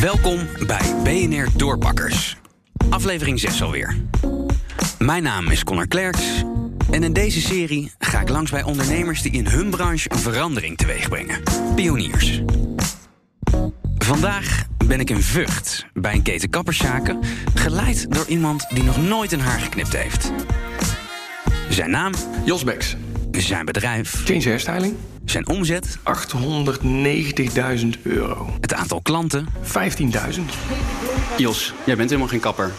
Welkom bij BNR Doorpakkers. Aflevering 6 alweer. Mijn naam is Connor Klerks. En in deze serie ga ik langs bij ondernemers die in hun branche een verandering teweeg brengen. Pioniers. Vandaag ben ik in Vught bij een keten kapperszaken, geleid door iemand die nog nooit een haar geknipt heeft. Zijn naam, Jos Beks, zijn bedrijf, Change Hairstyling, zijn omzet, 890.000 euro. het aantal klanten 15.000. Jos, jij bent helemaal geen kapper.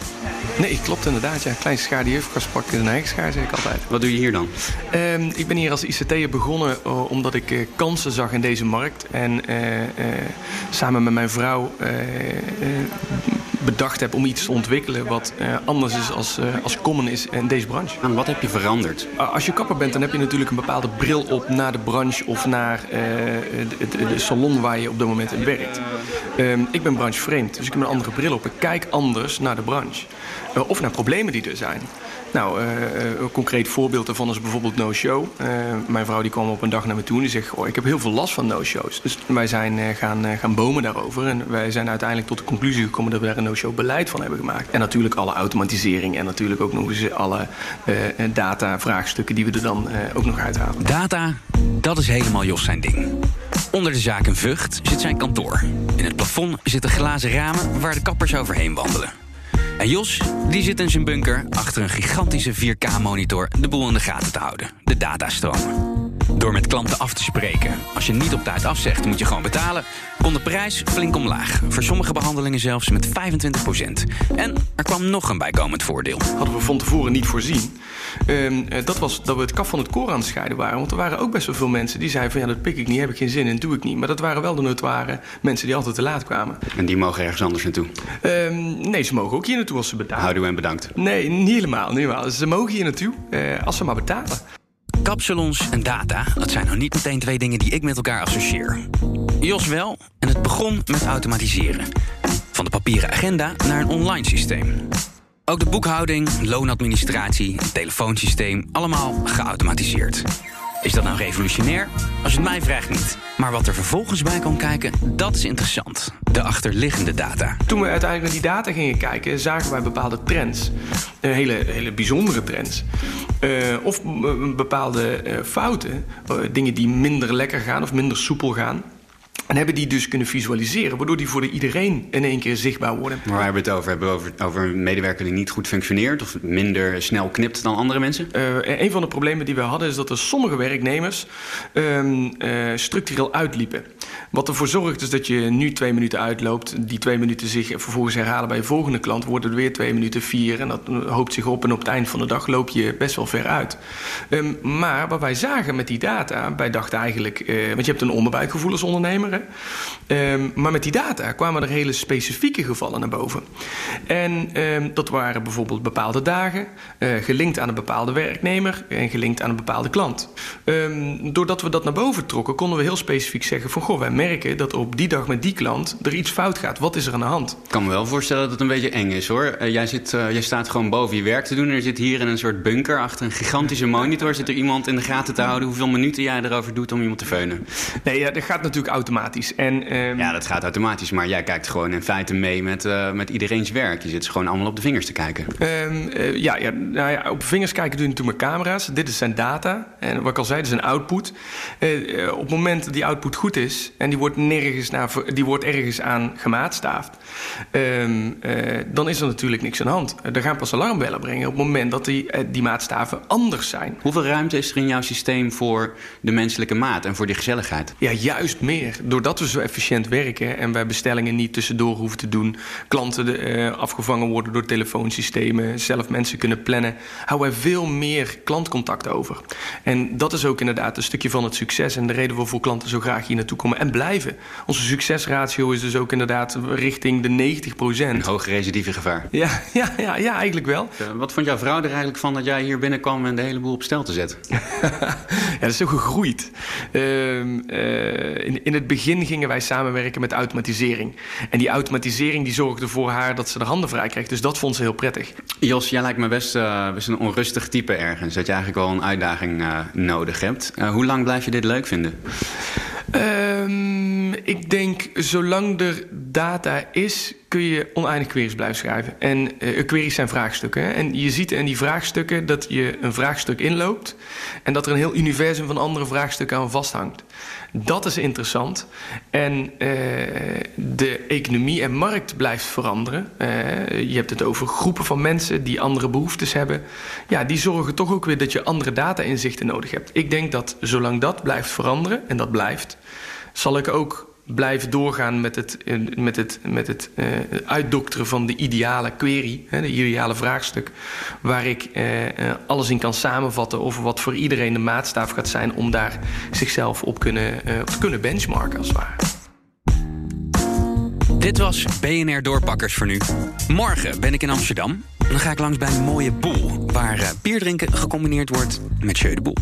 Nee, klopt inderdaad. Ja. Klein schaar die heeft pakken een eigen schaar, zeg ik altijd. Wat doe je hier dan? Ehm, ik ben hier als ICT'er begonnen eh, omdat ik eh, kansen zag in deze markt. En eh, samen met mijn vrouw bedacht heb om iets te ontwikkelen wat anders is als, als common is in deze branche. En wat heb je veranderd? Uh, Als je kapper bent, dan heb je natuurlijk een bepaalde bril op naar de branche of naar de, de- de salon waar je op dat moment in werkt. Ehm, ik ben branchevreemd, dus ik heb een andere bril op. Ik kijk anders naar de branche. Eh, of naar problemen die er zijn. Nou, eh, eh, een concreet voorbeeld daarvan is bijvoorbeeld no-show. Mijn vrouw die kwam op een dag naar me toe en die zegt... Oh, ik heb heel veel last van no-shows. Dus wij zijn gaan, gaan bomen daarover. En wij zijn uiteindelijk tot de conclusie gekomen... dat we daar een no-show beleid van hebben gemaakt. En natuurlijk alle automatisering... en natuurlijk ook nog eens alle data-vraagstukken... die we er dan ook nog uithalen. Data, dat is helemaal Jos zijn ding. Onder de zaak in Vught zit zijn kantoor. In het plafond zitten glazen ramen waar de kappers overheen wandelen. En Jos, die zit in zijn bunker achter een gigantische 4K-monitor de boel in de gaten te houden. De datastromen. Door met klanten af te spreken. Als je niet op tijd afzegt, moet je gewoon betalen. Kon de prijs flink omlaag. Voor sommige behandelingen zelfs met 25%. En er kwam nog een bijkomend voordeel. hadden we van tevoren niet voorzien. Ehm, eh, dat was dat we het kaf van het koor aan het scheiden waren. Want er waren ook best wel veel mensen die zeiden van... ja, dat pik ik niet, heb ik geen zin in, doe ik niet. Maar dat waren wel de notoire mensen die altijd te laat kwamen. En die mogen ergens anders naartoe. Ehm, nee, ze mogen ook hier naartoe als ze betalen. Houdoe en bedankt. Nee, niet helemaal, niet helemaal. Ze mogen hier naartoe eh, als ze maar betalen. Kapsalons en data, dat zijn nou niet meteen twee dingen die ik met elkaar associeer. Jos wel, en het begon met automatiseren. Van de papieren agenda naar een online systeem. Ook de boekhouding, loonadministratie, telefoonsysteem, allemaal geautomatiseerd. Is dat nou revolutionair? Als je het mij vraagt niet. Maar wat er vervolgens bij kan kijken, dat is interessant. De achterliggende data. Toen we uiteindelijk naar die data gingen kijken, zagen wij bepaalde trends. Eh, hele, hele bijzondere trends. Eh, of m- bepaalde eh, fouten, eh, dingen die minder lekker gaan of minder soepel gaan. En hebben die dus kunnen visualiseren, waardoor die voor de iedereen in één keer zichtbaar worden. Maar waar hebben we het over? Hebben we over, over een medewerker die niet goed functioneert... of minder snel knipt dan andere mensen? Eh, een van de problemen die we hadden is dat er sommige werknemers ehm, eh, structureel uitliepen. Wat ervoor zorgt is dat je nu twee minuten uitloopt, die twee minuten zich vervolgens herhalen bij je volgende klant, worden er weer twee minuten vier en dat hoopt zich op en op het eind van de dag loop je best wel ver uit. Ehm, maar wat wij zagen met die data, wij dachten eigenlijk, eh, want je hebt een onderbuikgevoel als ondernemer, hè? Ehm, maar met die data kwamen er hele specifieke gevallen naar boven. En ehm, dat waren bijvoorbeeld bepaalde dagen, eh, gelinkt aan een bepaalde werknemer en gelinkt aan een bepaalde klant. Ehm, doordat we dat naar boven trokken, konden we heel specifiek zeggen van goh, wij merken dat op die dag met die klant er iets fout gaat. Wat is er aan de hand? Ik kan me wel voorstellen dat het een beetje eng is, hoor. Eh, jij, zit, eh, jij staat gewoon boven je werk te doen... en er zit hier in een soort bunker achter een gigantische monitor... zit er iemand in de gaten te houden hoeveel minuten jij erover doet om iemand te veunen. Nee, ja, dat gaat natuurlijk automatisch. En, ehm, Ja, dat gaat automatisch, maar jij kijkt gewoon in feite mee met, eh, met iedereen's werk. Je zit gewoon allemaal op de vingers te kijken. Ehm, eh, ja, ja, nou ja, op vingers kijken doe je natuurlijk met camera's. Dit is zijn data. En wat ik al zei, dit is een output. Eh, op het moment dat die output goed is... en die wordt, nergens naar, die wordt ergens aan gemaatstaafd... ehm, eh, dan is er natuurlijk niks aan de hand. Er gaan pas alarmbellen brengen op het moment dat die, die maatstaven anders zijn. Hoeveel ruimte is er in jouw systeem voor de menselijke maat en voor die gezelligheid? Ja, juist meer. Doordat we zo efficiënt werken en wij bestellingen niet tussendoor hoeven te doen, klanten eh, afgevangen worden door telefoonsystemen, zelf mensen kunnen plannen, houden wij veel meer klantcontact over. En dat is ook inderdaad een stukje van het succes en de reden waarvoor klanten zo graag hier naartoe komen en blijven. Onze succesratio is dus ook inderdaad richting de 90 Een hoog recidieve gevaar. Ja, ja, ja, ja, eigenlijk wel. Wat vond jouw vrouw er eigenlijk van dat jij hier binnenkwam en de hele boel op stel te zetten? ja, dat is zo gegroeid. Ehm, eh, in, in het begin gingen wij samenwerken met automatisering. En die automatisering die zorgde voor haar dat ze de handen vrij kreeg. Dus dat vond ze heel prettig. Jos, jij lijkt me best, eh, een onrustig type ergens. Dat je eigenlijk wel een uitdaging eh, nodig hebt. Eh, hoe lang blijf je dit leuk vinden? Ehm, ik denk zolang er data is, kun je oneindig queries blijven schrijven. En uh, queries zijn vraagstukken. En je ziet in die vraagstukken dat je een vraagstuk inloopt en dat er een heel universum van andere vraagstukken aan vasthangt. Dat is interessant. En uh, de economie en markt blijft veranderen. Je hebt het over groepen van mensen die andere behoeftes hebben. Ja, die zorgen toch ook weer dat je andere data-inzichten nodig hebt. Ik denk dat zolang dat blijft veranderen, en dat blijft, zal ik ook blijven doorgaan met het, met het, met het uh, uitdokteren van de ideale query, hè, de ideale vraagstuk, waar ik uh, uh, alles in kan samenvatten over wat voor iedereen de maatstaf gaat zijn om daar zichzelf op, kunnen, op te kunnen benchmarken als het ware. Dit was BNR Doorpakkers voor nu. Morgen ben ik in Amsterdam. Dan ga ik langs bij een mooie boel. Waar uh, bierdrinken gecombineerd wordt met Jeu de Boel.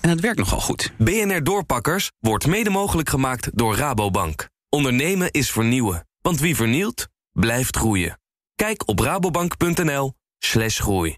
En het werkt nogal goed. BNR Doorpakkers wordt mede mogelijk gemaakt door Rabobank. Ondernemen is vernieuwen. Want wie vernielt, blijft groeien. Kijk op rabobank.nl slash groei.